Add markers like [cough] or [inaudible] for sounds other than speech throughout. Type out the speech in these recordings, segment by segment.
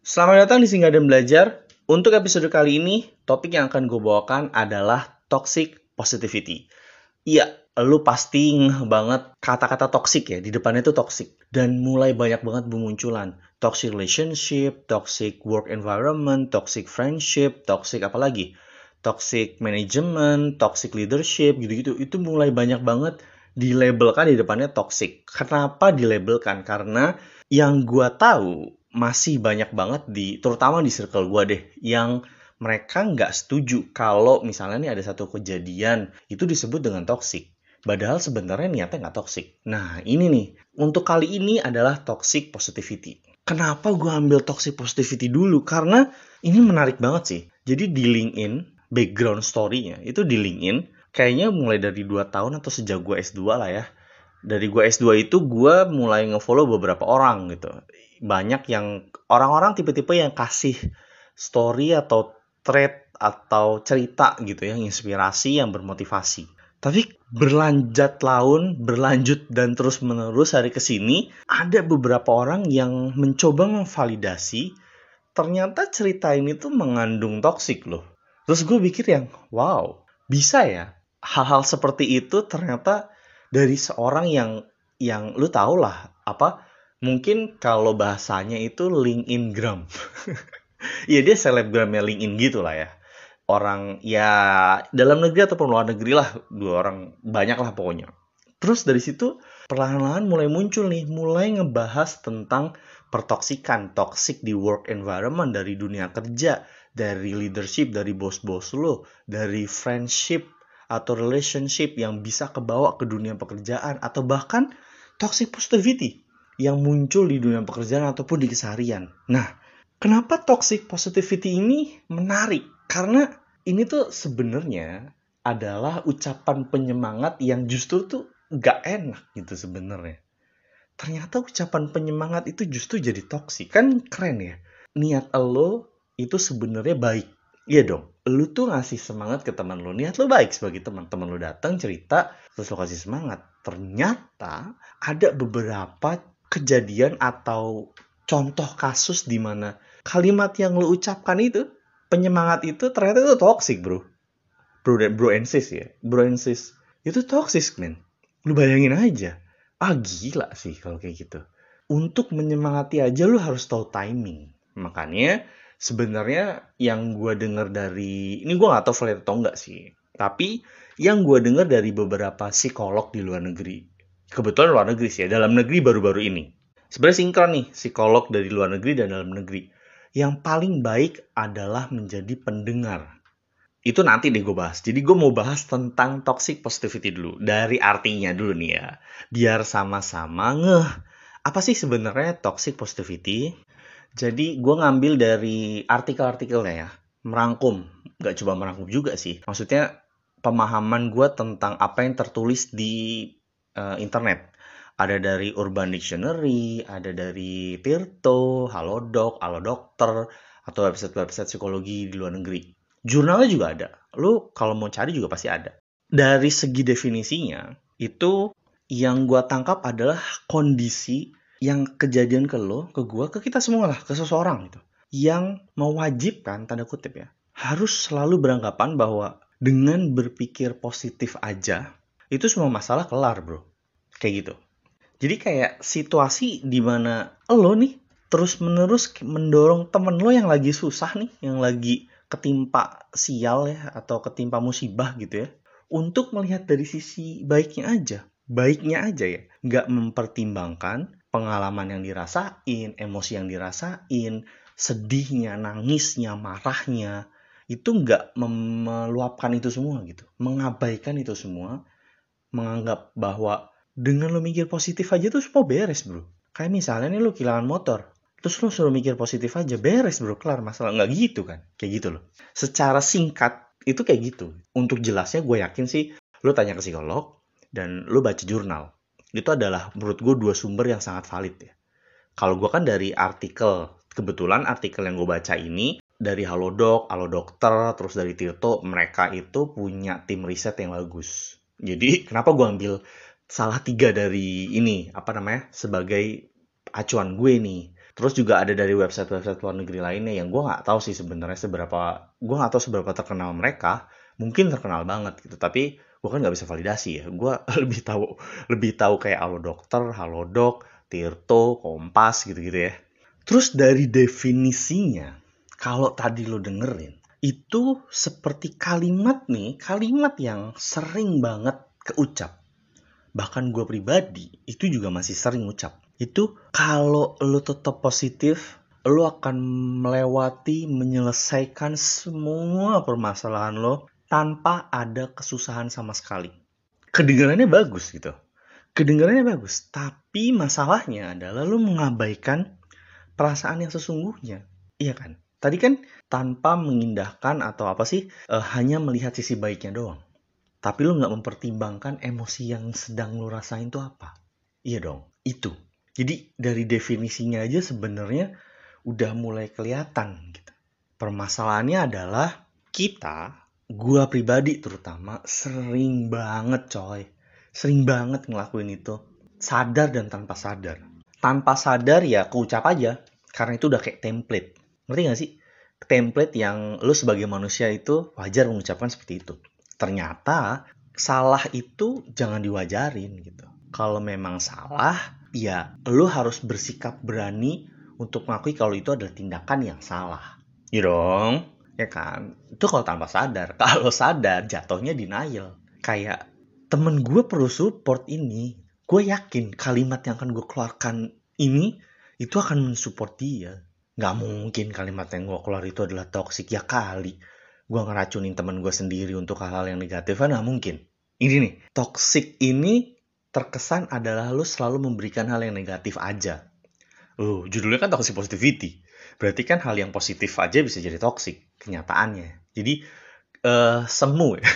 Selamat datang di Singgah dan Belajar. Untuk episode kali ini, topik yang akan gue bawakan adalah toxic positivity. Iya, lu pasti banget kata-kata toxic ya, di depannya itu toxic. Dan mulai banyak banget bermunculan. Toxic relationship, toxic work environment, toxic friendship, toxic apa lagi? Toxic management, toxic leadership, gitu-gitu. Itu mulai banyak banget dilabelkan di depannya toxic. Kenapa dilabelkan? Karena yang gue tahu masih banyak banget di terutama di circle gue deh yang mereka nggak setuju kalau misalnya nih ada satu kejadian itu disebut dengan toxic. Padahal sebenarnya niatnya nggak toxic. Nah ini nih, untuk kali ini adalah toxic positivity. Kenapa gue ambil toxic positivity dulu? Karena ini menarik banget sih. Jadi di LinkedIn, background story-nya itu di LinkedIn, kayaknya mulai dari 2 tahun atau sejak gue S2 lah ya. Dari gue S2 itu gue mulai ngefollow beberapa orang gitu banyak yang orang-orang tipe-tipe yang kasih story atau thread atau cerita gitu ya, inspirasi yang bermotivasi. Tapi berlanjut tahun, berlanjut dan terus menerus hari ke sini, ada beberapa orang yang mencoba memvalidasi ternyata cerita ini tuh mengandung toksik loh. Terus gue pikir yang, wow, bisa ya hal-hal seperti itu ternyata dari seorang yang yang lu tau lah apa mungkin kalau bahasanya itu LinkedIn gram. [laughs] ya dia selebgramnya LinkedIn gitu lah ya. Orang ya dalam negeri ataupun luar negeri lah dua orang banyak lah pokoknya. Terus dari situ perlahan-lahan mulai muncul nih, mulai ngebahas tentang pertoksikan, toxic di work environment dari dunia kerja, dari leadership, dari bos-bos lo, dari friendship atau relationship yang bisa kebawa ke dunia pekerjaan atau bahkan toxic positivity yang muncul di dunia pekerjaan ataupun di keseharian. Nah, kenapa toxic positivity ini menarik? Karena ini tuh sebenarnya adalah ucapan penyemangat yang justru tuh gak enak gitu sebenarnya. Ternyata ucapan penyemangat itu justru jadi toksik. Kan keren ya. Niat lo itu sebenarnya baik. Iya dong. Lu tuh ngasih semangat ke teman lo. Niat lo baik sebagai teman. Teman lo datang cerita terus lo kasih semangat. Ternyata ada beberapa kejadian atau contoh kasus di mana kalimat yang lu ucapkan itu penyemangat itu ternyata itu toxic bro bro bro and sis ya bro and sis itu toxic men lu bayangin aja ah gila sih kalau kayak gitu untuk menyemangati aja lu harus tahu timing makanya sebenarnya yang gue dengar dari ini gue gak tahu valid atau enggak sih tapi yang gue dengar dari beberapa psikolog di luar negeri kebetulan luar negeri sih ya, dalam negeri baru-baru ini. Sebenarnya sinkron nih, psikolog dari luar negeri dan dalam negeri. Yang paling baik adalah menjadi pendengar. Itu nanti deh gue bahas. Jadi gue mau bahas tentang toxic positivity dulu. Dari artinya dulu nih ya. Biar sama-sama ngeh. Apa sih sebenarnya toxic positivity? Jadi gue ngambil dari artikel-artikelnya ya. Merangkum. Gak coba merangkum juga sih. Maksudnya pemahaman gue tentang apa yang tertulis di uh, internet. Ada dari Urban Dictionary, ada dari Tirto, Halodoc, Dokter, atau website-website psikologi di luar negeri. Jurnalnya juga ada. Lu kalau mau cari juga pasti ada. Dari segi definisinya, itu yang gua tangkap adalah kondisi yang kejadian ke lo, ke gua, ke kita semua lah, ke seseorang gitu. Yang mewajibkan, tanda kutip ya, harus selalu beranggapan bahwa dengan berpikir positif aja, itu semua masalah kelar bro. Kayak gitu. Jadi kayak situasi di mana lo nih terus menerus mendorong temen lo yang lagi susah nih yang lagi ketimpa sial ya atau ketimpa musibah gitu ya untuk melihat dari sisi baiknya aja. Baiknya aja ya. Nggak mempertimbangkan pengalaman yang dirasain emosi yang dirasain sedihnya nangisnya marahnya itu nggak meluapkan itu semua gitu mengabaikan itu semua menganggap bahwa dengan lo mikir positif aja tuh semua beres bro. Kayak misalnya nih lo kehilangan motor, terus lo suruh mikir positif aja beres bro, kelar masalah nggak gitu kan? Kayak gitu loh. Secara singkat itu kayak gitu. Untuk jelasnya gue yakin sih lo tanya ke psikolog dan lo baca jurnal. Itu adalah menurut gue dua sumber yang sangat valid ya. Kalau gue kan dari artikel, kebetulan artikel yang gue baca ini dari Halodoc, Dokter, terus dari Tirto, mereka itu punya tim riset yang bagus. Jadi kenapa gue ambil salah tiga dari ini apa namanya sebagai acuan gue nih. Terus juga ada dari website-website luar negeri lainnya yang gue nggak tahu sih sebenarnya seberapa gue nggak tahu seberapa terkenal mereka. Mungkin terkenal banget gitu, tapi gue kan nggak bisa validasi ya. Gue [laughs] lebih tahu lebih tahu kayak Halo Dokter, Halo Dok, Tirto, Kompas gitu-gitu ya. Terus dari definisinya, kalau tadi lo dengerin, itu seperti kalimat nih, kalimat yang sering banget keucap. Bahkan gue pribadi itu juga masih sering ucap itu kalau lo tetap positif lo akan melewati menyelesaikan semua permasalahan lo tanpa ada kesusahan sama sekali. Kedengarannya bagus gitu. Kedengarannya bagus tapi masalahnya adalah lo mengabaikan perasaan yang sesungguhnya. Iya kan? Tadi kan tanpa mengindahkan atau apa sih e, hanya melihat sisi baiknya doang. Tapi lo nggak mempertimbangkan emosi yang sedang lo rasain itu apa. Iya dong itu. Jadi dari definisinya aja sebenarnya udah mulai kelihatan gitu. Permasalahannya adalah kita, gua pribadi terutama sering banget coy. Sering banget ngelakuin itu. Sadar dan tanpa sadar. Tanpa sadar ya keucap aja. Karena itu udah kayak template. Ngerti gak sih? Template yang lo sebagai manusia itu wajar mengucapkan seperti itu. Ternyata salah itu jangan diwajarin gitu. Kalau memang salah, ya lo harus bersikap berani untuk mengakui kalau itu adalah tindakan yang salah. Ya dong, ya kan? Itu kalau tanpa sadar. [laughs] Kalau sadar, jatuhnya denial. Kayak temen gue perlu support ini. Gue yakin kalimat yang akan gue keluarkan ini itu akan mensupport dia. Gak mungkin kalimat yang gue keluar itu adalah toxic. Ya kali. Gue ngeracunin temen gue sendiri untuk hal-hal yang negatif. Kan gak mungkin. Ini nih, toxic ini terkesan adalah lu selalu memberikan hal yang negatif aja. Oh, judulnya kan toxic positivity. Berarti kan hal yang positif aja bisa jadi toxic kenyataannya. Jadi uh, semu ya.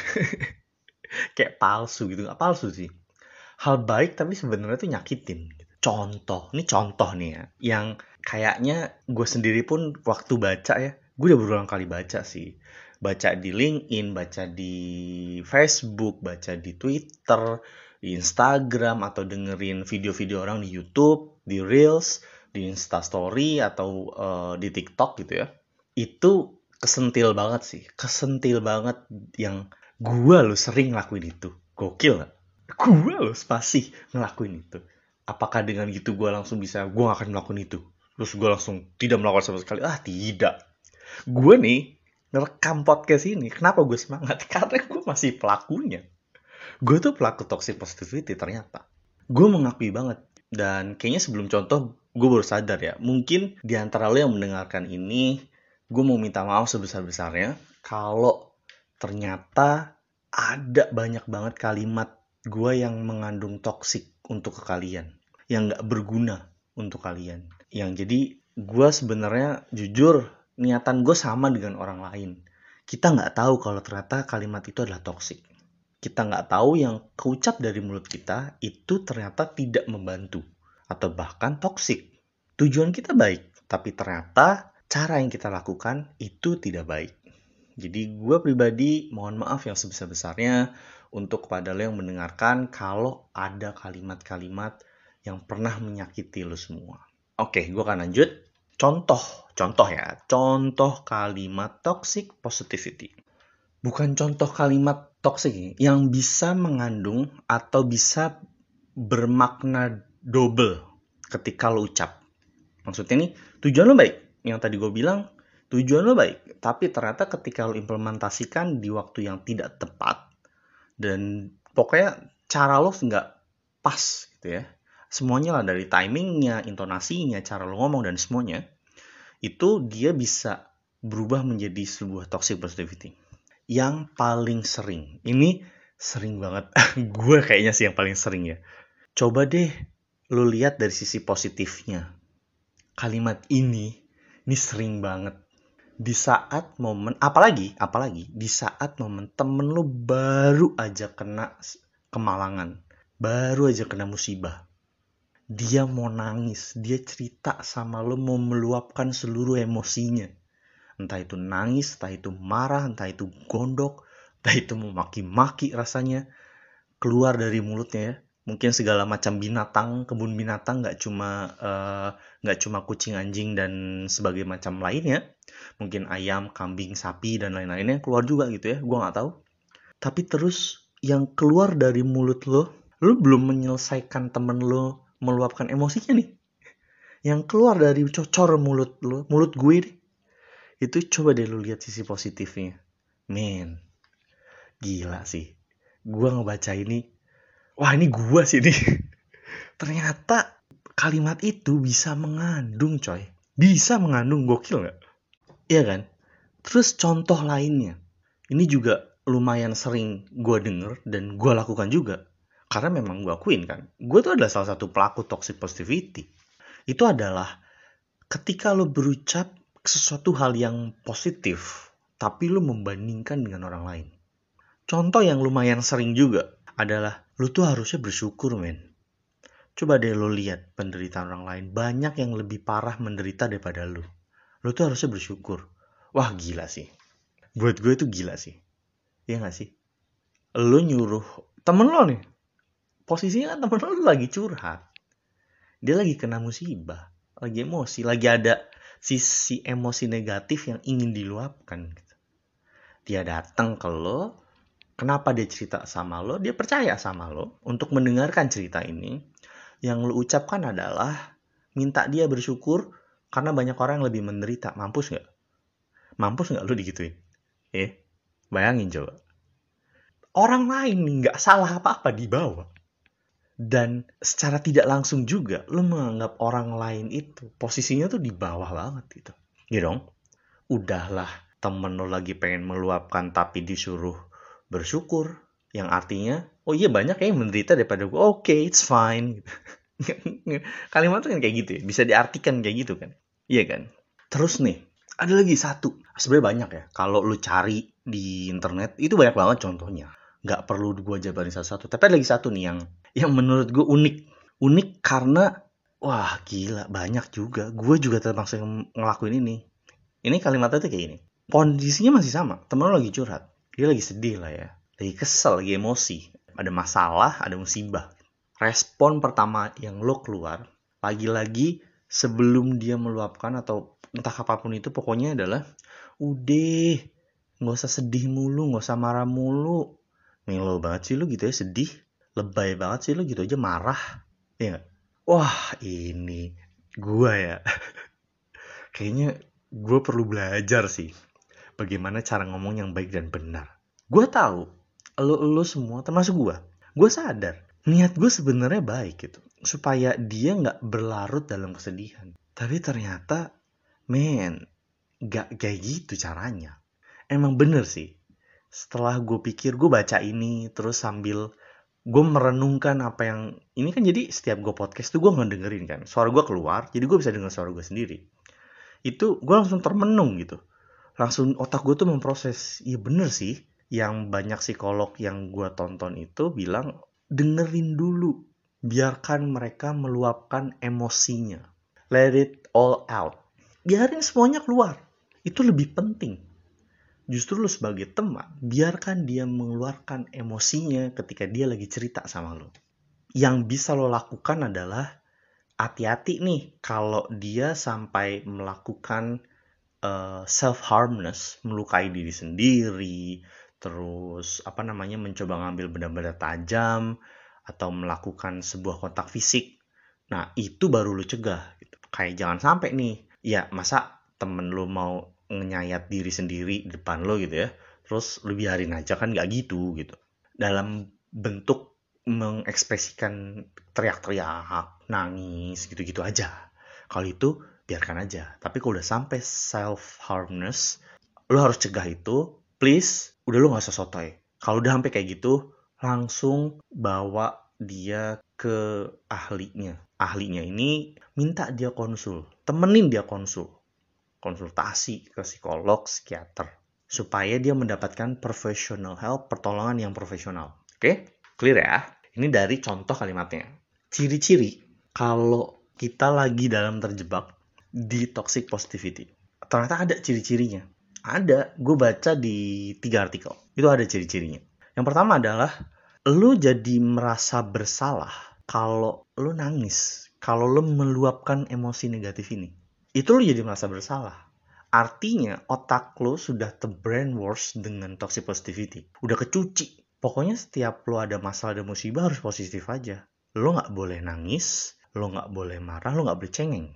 [laughs] Kayak palsu gitu, nggak palsu sih. Hal baik tapi sebenarnya tuh nyakitin. Contoh, ini contoh nih ya, yang kayaknya gue sendiri pun waktu baca ya, gue udah berulang kali baca sih. Baca di LinkedIn, baca di Facebook, baca di Twitter, di Instagram atau dengerin video-video orang di YouTube, di Reels, di Instastory atau uh, di TikTok gitu ya. Itu kesentil banget sih, kesentil banget yang gua lo sering ngelakuin itu. Gokil gak? Gua lo pasti ngelakuin itu. Apakah dengan gitu gua langsung bisa, gua gak akan melakukan itu. Terus gua langsung tidak melakukan sama sekali. Ah tidak. Gue nih ngerekam podcast ini, kenapa gue semangat? [laughs] Karena gue masih pelakunya gue tuh pelaku toxic positivity ternyata gue mengakui banget dan kayaknya sebelum contoh gue baru sadar ya mungkin di antara lo yang mendengarkan ini gue mau minta maaf sebesar-besarnya kalau ternyata ada banyak banget kalimat gue yang mengandung toxic untuk ke kalian yang gak berguna untuk kalian. Yang jadi gue sebenarnya jujur niatan gue sama dengan orang lain. Kita nggak tahu kalau ternyata kalimat itu adalah toxic kita nggak tahu yang keucap dari mulut kita itu ternyata tidak membantu atau bahkan toksik. Tujuan kita baik, tapi ternyata cara yang kita lakukan itu tidak baik. Jadi gue pribadi mohon maaf yang sebesar-besarnya untuk kepada lo yang mendengarkan kalau ada kalimat-kalimat yang pernah menyakiti lo semua. Oke, gue akan lanjut. Contoh, contoh ya, contoh kalimat toxic positivity. Bukan contoh kalimat toxic yang bisa mengandung atau bisa bermakna double ketika lo ucap. Maksudnya nih, tujuan lo baik. Yang tadi gue bilang, tujuan lo baik. Tapi ternyata ketika lo implementasikan di waktu yang tidak tepat, dan pokoknya cara lo nggak pas gitu ya. Semuanya lah dari timingnya, intonasinya, cara lo ngomong, dan semuanya. Itu dia bisa berubah menjadi sebuah toxic positivity yang paling sering. Ini sering banget. [laughs] gue kayaknya sih yang paling sering ya. Coba deh lu lihat dari sisi positifnya. Kalimat ini ini sering banget. Di saat momen apalagi apalagi di saat momen temen lu baru aja kena kemalangan, baru aja kena musibah. Dia mau nangis, dia cerita sama lu mau meluapkan seluruh emosinya entah itu nangis, entah itu marah, entah itu gondok, entah itu maki-maki rasanya keluar dari mulutnya ya. Mungkin segala macam binatang kebun binatang nggak cuma eh, nggak uh, cuma kucing anjing dan sebagai macam lainnya. Mungkin ayam kambing sapi dan lain-lainnya keluar juga gitu ya gue nggak tahu. Tapi terus yang keluar dari mulut lo lo belum menyelesaikan temen lo meluapkan emosinya nih. Yang keluar dari cocor mulut lo mulut gue deh itu coba deh lo lihat sisi positifnya. Men gila sih. Gue ngebaca ini wah ini gua sih nih [laughs] ternyata kalimat itu bisa mengandung coy. Bisa mengandung gokil nggak? Iya kan? Terus contoh lainnya. Ini juga lumayan sering gue denger dan gue lakukan juga. Karena memang gue akuin kan gue tuh adalah salah satu pelaku toxic positivity. Itu adalah ketika lo berucap sesuatu hal yang positif tapi lo membandingkan dengan orang lain. Contoh yang lumayan sering juga adalah lu tuh harusnya bersyukur men. Coba deh lo lihat penderitaan orang lain. Banyak yang lebih parah menderita daripada lu. Lu tuh harusnya bersyukur. Wah gila sih. Buat gue itu gila sih. Iya gak sih? Lu nyuruh temen lo nih. Posisinya kan temen lo lagi curhat. Dia lagi kena musibah lagi emosi lagi ada sisi emosi negatif yang ingin diluapkan gitu. dia datang ke lo Kenapa dia cerita sama lo? Dia percaya sama lo untuk mendengarkan cerita ini. Yang lo ucapkan adalah minta dia bersyukur karena banyak orang yang lebih menderita. Mampus nggak? Mampus nggak lo digituin? Eh, bayangin coba. Orang lain nggak salah apa-apa di bawah. Dan secara tidak langsung juga lo menganggap orang lain itu posisinya tuh di bawah banget gitu. Ya dong? Udahlah temen lo lagi pengen meluapkan tapi disuruh bersyukur. Yang artinya oh iya banyak yang menderita daripada gue oke okay, it's fine. [laughs] Kalimat tuh kan kayak gitu ya. Bisa diartikan kayak gitu kan. Iya kan? Terus nih ada lagi satu. Sebenarnya banyak ya. Kalau lu cari di internet itu banyak banget contohnya. Nggak perlu gue jabarin satu-satu. Tapi ada lagi satu nih yang yang menurut gue unik. Unik karena wah gila banyak juga. Gue juga termasuk ngelakuin ini. Ini kalimatnya tuh kayak ini kondisinya masih sama. Temen lo lagi curhat dia lagi sedih lah ya. Lagi kesel lagi emosi. Ada masalah ada musibah. Respon pertama yang lo keluar lagi-lagi sebelum dia meluapkan atau entah apa pun itu pokoknya adalah udah nggak usah sedih mulu nggak usah marah mulu. Melo banget sih lo gitu ya sedih. Lebay banget sih lo gitu aja marah. Ya wah ini gua ya. [laughs] Kayaknya gue perlu belajar sih bagaimana cara ngomong yang baik dan benar. Gue tahu, lo lo semua termasuk gue, gue sadar niat gue sebenarnya baik gitu, supaya dia nggak berlarut dalam kesedihan. Tapi ternyata, men, gak kayak gitu caranya. Emang bener sih. Setelah gue pikir, gue baca ini, terus sambil gue merenungkan apa yang ini kan jadi setiap gue podcast tuh gue ngedengerin kan suara gue keluar jadi gue bisa dengar suara gue sendiri itu gue langsung termenung gitu langsung otak gue tuh memproses. Iya bener sih. Yang banyak psikolog yang gue tonton itu bilang dengerin dulu biarkan mereka meluapkan emosinya. Let it all out. Biarin semuanya keluar. Itu lebih penting. Justru lo sebagai teman biarkan dia mengeluarkan emosinya ketika dia lagi cerita sama lo yang bisa lo lakukan adalah hati-hati nih kalau dia sampai melakukan uh, eh, self harmness melukai diri sendiri terus apa namanya mencoba ngambil benda-benda tajam atau melakukan sebuah kontak fisik. Nah itu baru lu cegah gitu. kayak jangan sampai nih ya masa temen lu mau ngenyayat diri sendiri di depan lo gitu ya terus lu biarin aja kan gak gitu gitu. Dalam bentuk mengekspresikan teriak-teriak nangis gitu-gitu aja. Kalau itu biarkan aja. Tapi kalau udah sampai self harmness, lo harus cegah itu. Please, udah lo gak usah sotoy. Kalau udah sampai kayak gitu, langsung bawa dia ke ahlinya. Ahlinya ini minta dia konsul, temenin dia konsul, konsultasi ke psikolog, psikiater, supaya dia mendapatkan professional help, pertolongan yang profesional. Oke, clear ya? Ini dari contoh kalimatnya. Ciri-ciri kalau kita lagi dalam terjebak di toxic positivity. Ternyata ada ciri-cirinya. Ada, gue baca di tiga artikel. Itu ada ciri-cirinya. Yang pertama adalah lu jadi merasa bersalah kalau lu nangis, kalau lu meluapkan emosi negatif ini. Itu lu jadi merasa bersalah. Artinya otak lu sudah terbrainwash dengan toxic positivity. Udah kecuci. Pokoknya setiap lu ada masalah, ada musibah harus positif aja. Lu nggak boleh nangis, lu nggak boleh marah, lu nggak boleh cengeng.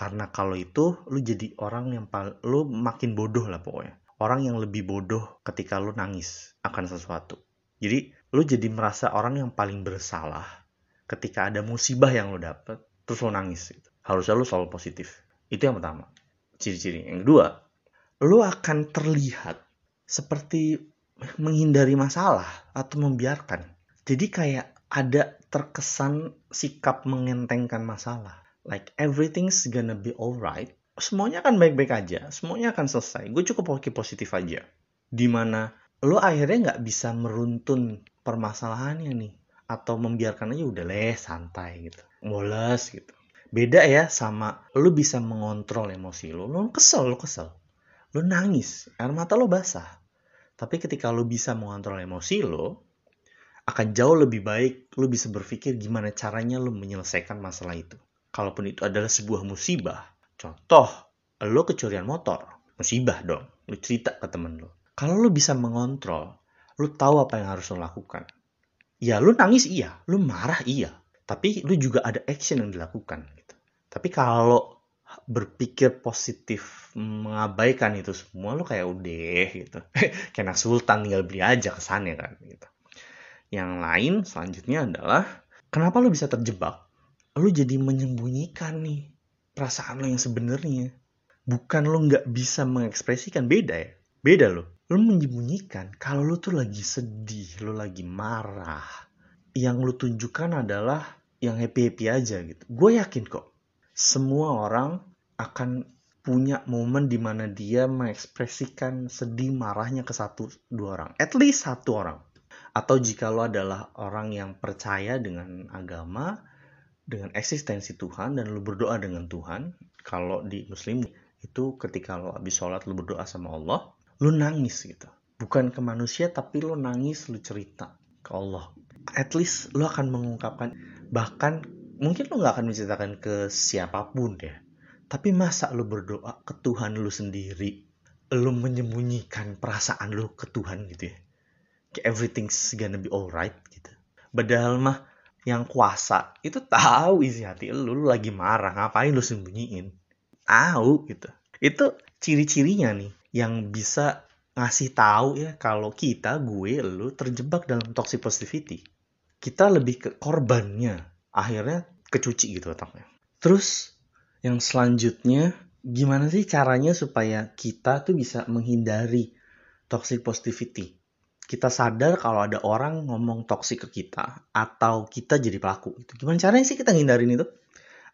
Karena kalau itu lu jadi orang yang paling, lu makin bodoh lah pokoknya. Orang yang lebih bodoh ketika lu nangis akan sesuatu. Jadi lu jadi merasa orang yang paling bersalah ketika ada musibah yang lu dapet terus lu nangis gitu. harusnya lu selalu positif itu yang pertama ciri-ciri yang kedua lu akan terlihat seperti menghindari masalah atau membiarkan jadi kayak ada terkesan sikap mengentengkan masalah like everything's gonna be alright. Semuanya akan baik-baik aja. Semuanya akan selesai. Gue cukup positif aja. Di mana lo akhirnya nggak bisa meruntun permasalahannya nih. Atau membiarkan aja udah leh santai gitu. Moles gitu. Beda ya sama lo bisa mengontrol emosi lo. Lo kesel lo kesel. Lo nangis. Air mata lo basah. Tapi ketika lo bisa mengontrol emosi lo akan jauh lebih baik lo bisa berpikir gimana caranya lo menyelesaikan masalah itu kalaupun itu adalah sebuah musibah contoh lo kecurian motor musibah dong lo cerita ke temen lo kalau lu bisa mengontrol, lu tahu apa yang harus lu lakukan. Ya lu nangis iya, lu marah iya, tapi lu juga ada action yang dilakukan. Gitu. Tapi kalau berpikir positif mengabaikan itu semua lu kayak udah gitu [laughs] kayak nak sultan tinggal beli aja kesannya kan gitu yang lain selanjutnya adalah kenapa lu bisa terjebak lu jadi menyembunyikan nih perasaan lo yang sebenarnya bukan lu nggak bisa mengekspresikan beda ya beda lo lu menyembunyikan kalau lu tuh lagi sedih, lu lagi marah. Yang lu tunjukkan adalah yang happy-happy aja gitu. Gue yakin kok, semua orang akan punya momen di mana dia mengekspresikan sedih marahnya ke satu dua orang, at least satu orang. Atau jika lo adalah orang yang percaya dengan agama, dengan eksistensi Tuhan dan lu berdoa dengan Tuhan, kalau di Muslim itu ketika lo habis sholat lu berdoa sama Allah, lu nangis gitu. Bukan ke manusia tapi lu nangis lu cerita ke Allah. At least lu akan mengungkapkan bahkan mungkin lu nggak akan menceritakan ke siapa pun ya tapi masa lu berdoa ke Tuhan lu sendiri lu menyembunyikan perasaan lu ke Tuhan gitu ya. Everything's gonna be alright gitu. Padahal mah yang kuasa itu tahu isi hati lu, lu lagi marah ngapain lu sembunyiin? Tahu gitu. Itu ciri-cirinya nih yang bisa ngasih tahu ya kalau kita gue lu terjebak dalam toxic positivity. Kita lebih ke korbannya akhirnya kecuci gitu otaknya. Terus yang selanjutnya gimana sih caranya supaya kita tuh bisa menghindari toxic positivity kita sadar kalau ada orang ngomong toxic ke kita atau kita jadi pelaku itu gimana caranya sih kita hindarin itu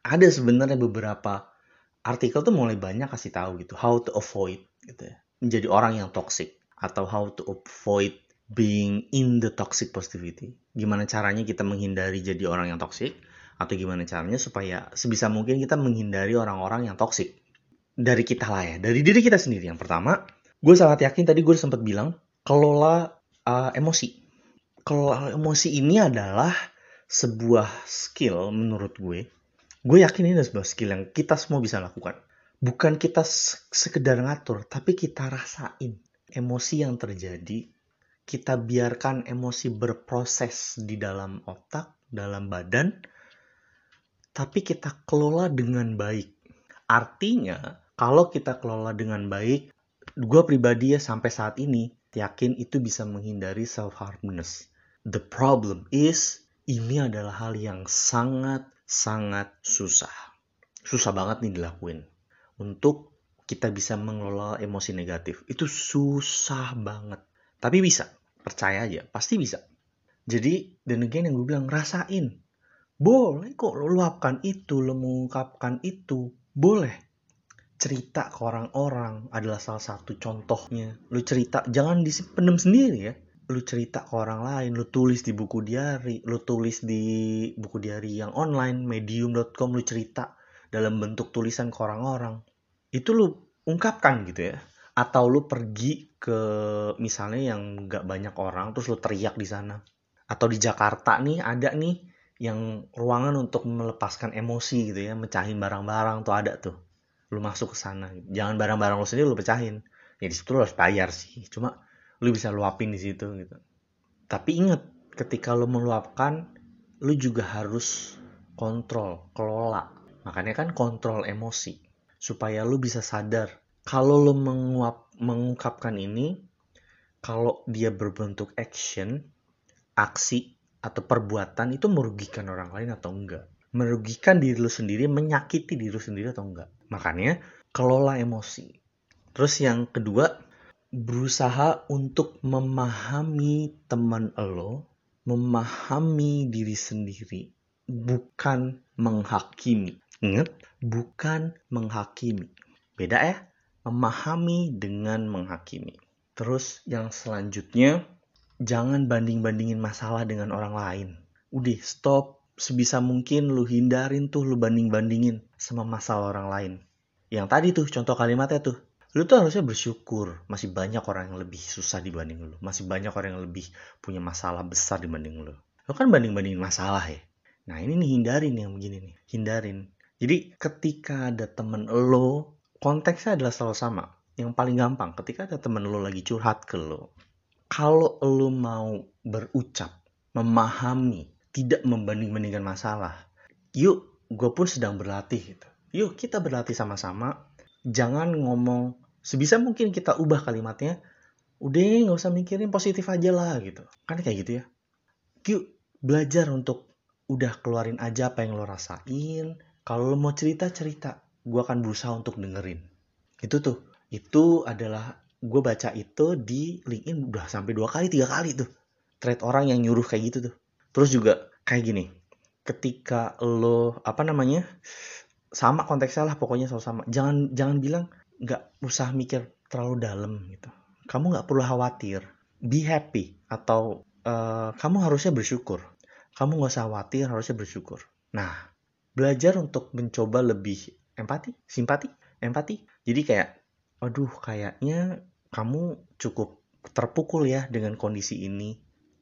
ada sebenarnya beberapa artikel tuh mulai banyak kasih tahu gitu how to avoid gitu ya menjadi orang yang toxic atau how to avoid being in the toxic positivity. Gimana caranya kita menghindari jadi orang yang toxic atau gimana caranya supaya sebisa mungkin kita menghindari orang-orang yang toxic dari kita lah ya, dari diri kita sendiri. Yang pertama, gue sangat yakin tadi gue sempat bilang kelola uh, emosi. Kelola emosi ini adalah sebuah skill menurut gue gue yakin ini adalah sebuah skill yang kita semua bisa lakukan. Bukan kita sekedar ngatur, tapi kita rasain emosi yang terjadi. Kita biarkan emosi berproses di dalam otak, dalam badan, tapi kita kelola dengan baik. Artinya, kalau kita kelola dengan baik, gue pribadi ya sampai saat ini yakin itu bisa menghindari self-harmness. The problem is, ini adalah hal yang sangat sangat susah. Susah banget nih dilakuin. Untuk kita bisa mengelola emosi negatif. Itu susah banget. Tapi bisa. Percaya aja. Pasti bisa. Jadi, dan again yang gue bilang, rasain. Boleh kok lo luapkan itu, lo mengungkapkan itu. Boleh. Cerita ke orang-orang adalah salah satu contohnya. Lo cerita, jangan disimpan sendiri ya lu cerita ke orang lain, lu tulis di buku diary, lu tulis di buku diary yang online, medium.com, lu cerita dalam bentuk tulisan ke orang-orang. Itu lu ungkapkan gitu ya. Atau lu pergi ke misalnya yang gak banyak orang, terus lu teriak di sana. Atau di Jakarta nih ada nih yang ruangan untuk melepaskan emosi gitu ya, mecahin barang-barang tuh ada tuh. Lu masuk ke sana. Jangan barang-barang lu sendiri lu pecahin. Ya di situ lu harus bayar sih. Cuma lu bisa luapin di situ gitu. Tapi inget, ketika lu meluapkan, lu juga harus kontrol, kelola. Makanya kan kontrol emosi. Supaya lu bisa sadar. Kalau lu menguap, mengungkapkan ini, kalau dia berbentuk action, aksi, atau perbuatan itu merugikan orang lain atau enggak. Merugikan diri lu sendiri, menyakiti diri lu sendiri atau enggak. Makanya, kelola emosi. Terus yang kedua, berusaha untuk memahami teman lo, memahami diri sendiri, bukan menghakimi. Ingat, bukan menghakimi. Beda ya, memahami dengan menghakimi. Terus yang selanjutnya, jangan banding-bandingin masalah dengan orang lain. Udah, stop. Sebisa mungkin lu hindarin tuh lu banding-bandingin sama masalah orang lain. Yang tadi tuh contoh kalimatnya tuh. Lu tuh harusnya bersyukur. Masih banyak orang yang lebih susah dibanding lu. Masih banyak orang yang lebih punya masalah besar dibanding lu. Lu kan banding-bandingin masalah ya. Nah ini nih hindarin yang begini nih. Hindarin. Jadi ketika ada temen lo, konteksnya adalah selalu sama. Yang paling gampang, ketika ada temen lo lagi curhat ke lo, kalau lo mau berucap, memahami, tidak membanding-bandingkan masalah, yuk gue pun sedang berlatih gitu. Yuk kita berlatih sama-sama, jangan ngomong, sebisa mungkin kita ubah kalimatnya, udah nggak usah mikirin positif aja lah gitu. Kan kayak gitu ya. Yuk belajar untuk udah keluarin aja apa yang lo rasain. Kalau lo mau cerita, cerita. Gue akan berusaha untuk dengerin. Itu tuh. Itu adalah gue baca itu di LinkedIn udah sampai dua kali tiga kali tuh thread orang yang nyuruh kayak gitu tuh terus juga kayak gini ketika lo apa namanya sama konteksnya lah pokoknya sama sama. Jangan jangan bilang nggak usah mikir terlalu dalam gitu. Kamu nggak perlu khawatir. Be happy atau uh, kamu harusnya bersyukur. Kamu nggak usah khawatir harusnya bersyukur. Nah belajar untuk mencoba lebih empati simpati empati. Jadi kayak aduh kayaknya kamu cukup terpukul ya dengan kondisi ini.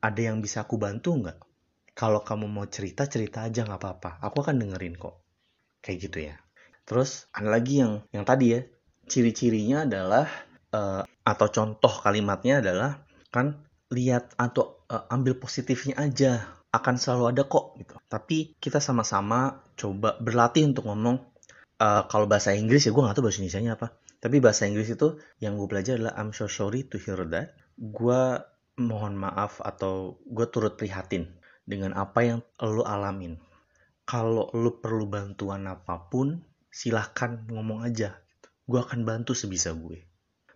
Ada yang bisa aku bantu nggak? Kalau kamu mau cerita, cerita aja nggak apa-apa. Aku akan dengerin kok. Kayak gitu ya. Terus ada lagi yang yang tadi ya, ciri-cirinya adalah uh, atau contoh kalimatnya adalah kan lihat atau uh, ambil positifnya aja akan selalu ada kok gitu. Tapi kita sama-sama coba berlatih untuk ngomong uh, kalau bahasa Inggris ya gue nggak tahu bahasa Indonesia apa tapi bahasa Inggris itu yang gue belajar adalah I'm so sorry to hear that. Gue mohon maaf atau gue turut prihatin dengan apa yang lo alamin. Kalau lo perlu bantuan apa pun, silahkan ngomong aja. Gue akan bantu sebisa gue.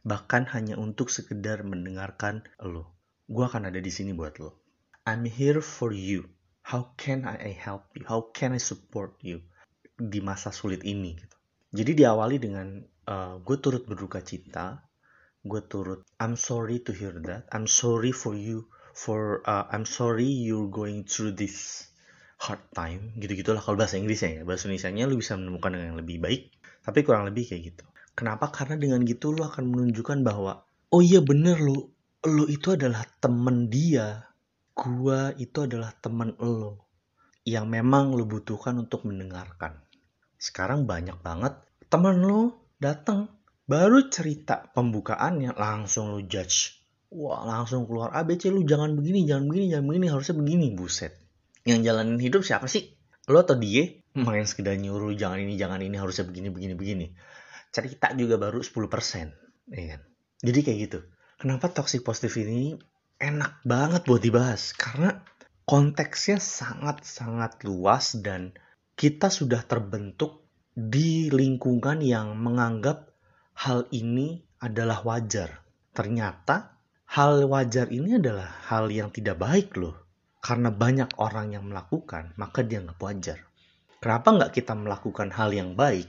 Bahkan hanya untuk sekedar mendengarkan lo. Gue akan ada di sini buat lo. I'm here for you. How can I help you? How can I support you di masa sulit ini? Gitu. Jadi diawali dengan uh, eh, gue turut berduka cita gue turut I'm sorry to hear that I'm sorry for you for uh, I'm sorry you're going through this hard time gitu gitulah kalau bahasa Inggrisnya ya bahasa Indonesia nya lu bisa menemukan dengan yang lebih baik tapi kurang lebih kayak gitu. Kenapa? Karena dengan gitu lu akan menunjukkan bahwa oh iya bener lu lu itu adalah temen dia gua itu adalah temen lo yang memang lu butuhkan untuk mendengarkan. Sekarang banyak banget temen lo datang baru cerita pembukaannya langsung lu judge wah langsung keluar ABC lu jangan begini jangan begini jangan begini harusnya begini buset. Yang jalanin hidup siapa sih? Lo atau dia? Main sekedar nyuruh jangan ini jangan ini harusnya begini begini begini. Cerita juga baru 10% ya kan? Jadi kayak gitu. Kenapa toxic positive ini enak banget buat dibahas? Karena konteksnya sangat-sangat luas dan kita sudah terbentuk di lingkungan yang menganggap hal ini adalah wajar. Ternyata hal wajar ini adalah hal yang tidak baik loh. Karena banyak orang yang melakukan, maka dia nggak wajar. Kenapa nggak kita melakukan hal yang baik,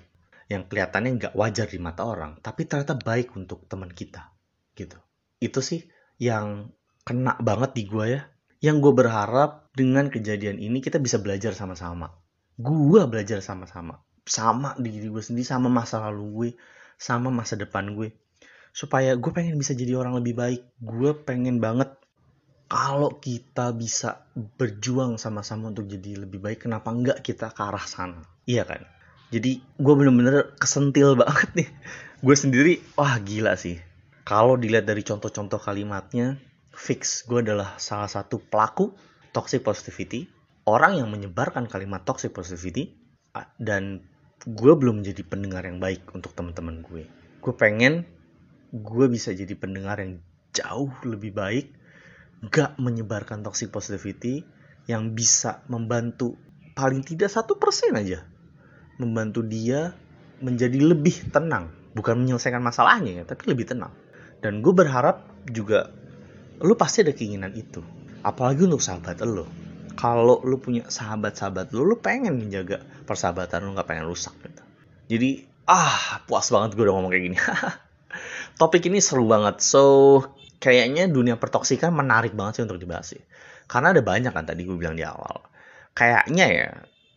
yang kelihatannya nggak wajar di mata orang, tapi ternyata baik untuk teman kita, gitu. Itu sih yang kena banget di gue ya. Yang gue berharap dengan kejadian ini kita bisa belajar sama-sama. Gue belajar sama-sama sama di diri gue sendiri sama masa lalu gue sama masa depan gue supaya gue pengen bisa jadi orang lebih baik gue pengen banget kalau kita bisa berjuang sama-sama untuk jadi lebih baik, kenapa enggak kita ke arah sana? Iya kan? Jadi gue bener-bener kesentil [laughs] banget nih. Gue sendiri, wah gila sih. Kalau dilihat dari contoh-contoh kalimatnya, fix gue adalah salah satu pelaku toxic positivity. Orang yang menyebarkan kalimat toxic positivity. Dan gue belum menjadi pendengar yang baik untuk teman-teman gue. Gue pengen gue bisa jadi pendengar yang jauh lebih baik, gak menyebarkan toxic positivity, yang bisa membantu paling tidak satu persen aja, membantu dia menjadi lebih tenang, bukan menyelesaikan masalahnya ya, tapi lebih tenang. Dan gue berharap juga lu pasti ada keinginan itu, apalagi untuk sahabat lo. Kalau lu punya sahabat-sahabat lu, lu pengen menjaga persahabatan lu gak pengen rusak gitu. Jadi ah puas banget gue udah ngomong kayak gini. [laughs] topik ini seru banget. So, kayaknya dunia pertoksikan menarik banget sih untuk dibahas sih. Karena ada banyak kan tadi gue bilang di awal. Kayaknya ya,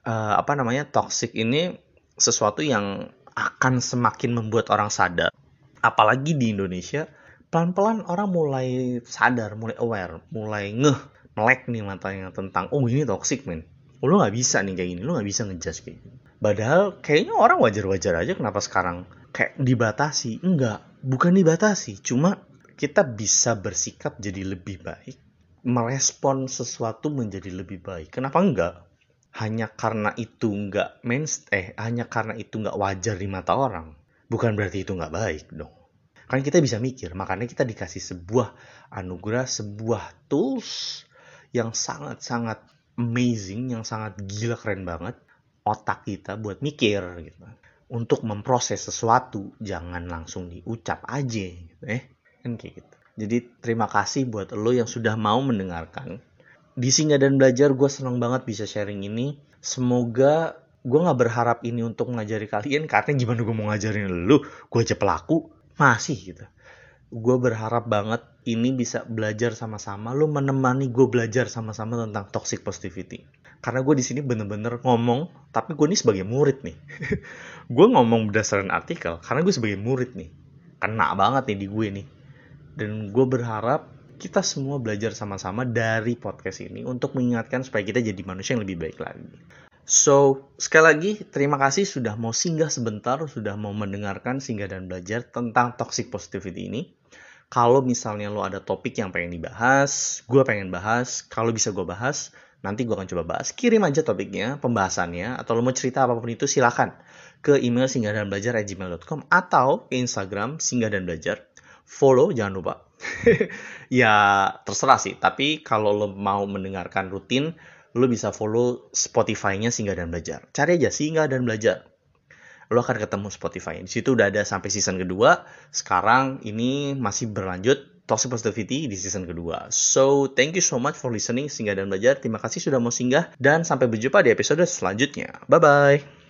uh, apa namanya, toxic ini sesuatu yang akan semakin membuat orang sadar. Apalagi di Indonesia, pelan-pelan orang mulai sadar, mulai aware, mulai ngeh, melek nih matanya tentang, oh ini toxic men. Oh, lu gak bisa nih kayak gini, lu gak bisa ngejudge kayak gini. Padahal kayaknya orang wajar-wajar aja kenapa sekarang kayak dibatasi. Enggak, bukan dibatasi, cuma kita bisa bersikap jadi lebih baik, merespon sesuatu menjadi lebih baik. Kenapa enggak? Hanya karena itu enggak mainstream, eh hanya karena itu enggak wajar di mata orang, bukan berarti itu enggak baik dong. Kan kita bisa mikir, makanya kita dikasih sebuah anugerah, sebuah tools yang sangat-sangat amazing, yang sangat gila keren banget otak kita buat mikir gitu untuk memproses sesuatu jangan langsung diucap aja gitu eh. Kan kayak gitu. Jadi terima kasih buat lo yang sudah mau mendengarkan. Di singgah dan belajar gue senang banget bisa sharing ini. Semoga gue nggak berharap ini untuk mengajari kalian karena gimana gue mau ngajarin lo gue aja pelaku. Masih gitu. Gue berharap banget ini bisa belajar sama-sama. Lo menemani gue belajar sama-sama tentang toxic positivity karena gue di sini bener-bener ngomong tapi gue ini sebagai murid nih [laughs] gue ngomong berdasarkan artikel karena gue sebagai murid nih kena banget nih di gue nih dan gue berharap kita semua belajar sama-sama dari podcast ini untuk mengingatkan supaya kita jadi manusia yang lebih baik lagi. So, sekali lagi terima kasih sudah mau singgah sebentar, sudah mau mendengarkan singgah dan belajar tentang toxic positivity ini. Kalau misalnya lo ada topik yang pengen dibahas, gue pengen bahas, kalau bisa gue bahas, Nanti gue akan coba bahas. Kirim aja topiknya, pembahasannya, atau lo mau cerita apa pun itu silahkan ke email singgah dan belajar gmail.com atau ke Instagram singgah dan belajar. Follow jangan lupa. [laughs] ya terserah sih, tapi kalau lo mau mendengarkan rutin, lo bisa follow Spotify-nya singgah dan belajar. Cari aja singgah dan belajar lo akan ketemu Spotify. Di situ udah ada sampai season kedua. Sekarang ini masih berlanjut Toxic Positivity di season kedua. So, thank you so much for listening, singgah dan belajar. Terima kasih sudah mau singgah, dan sampai berjumpa di episode selanjutnya. Bye-bye!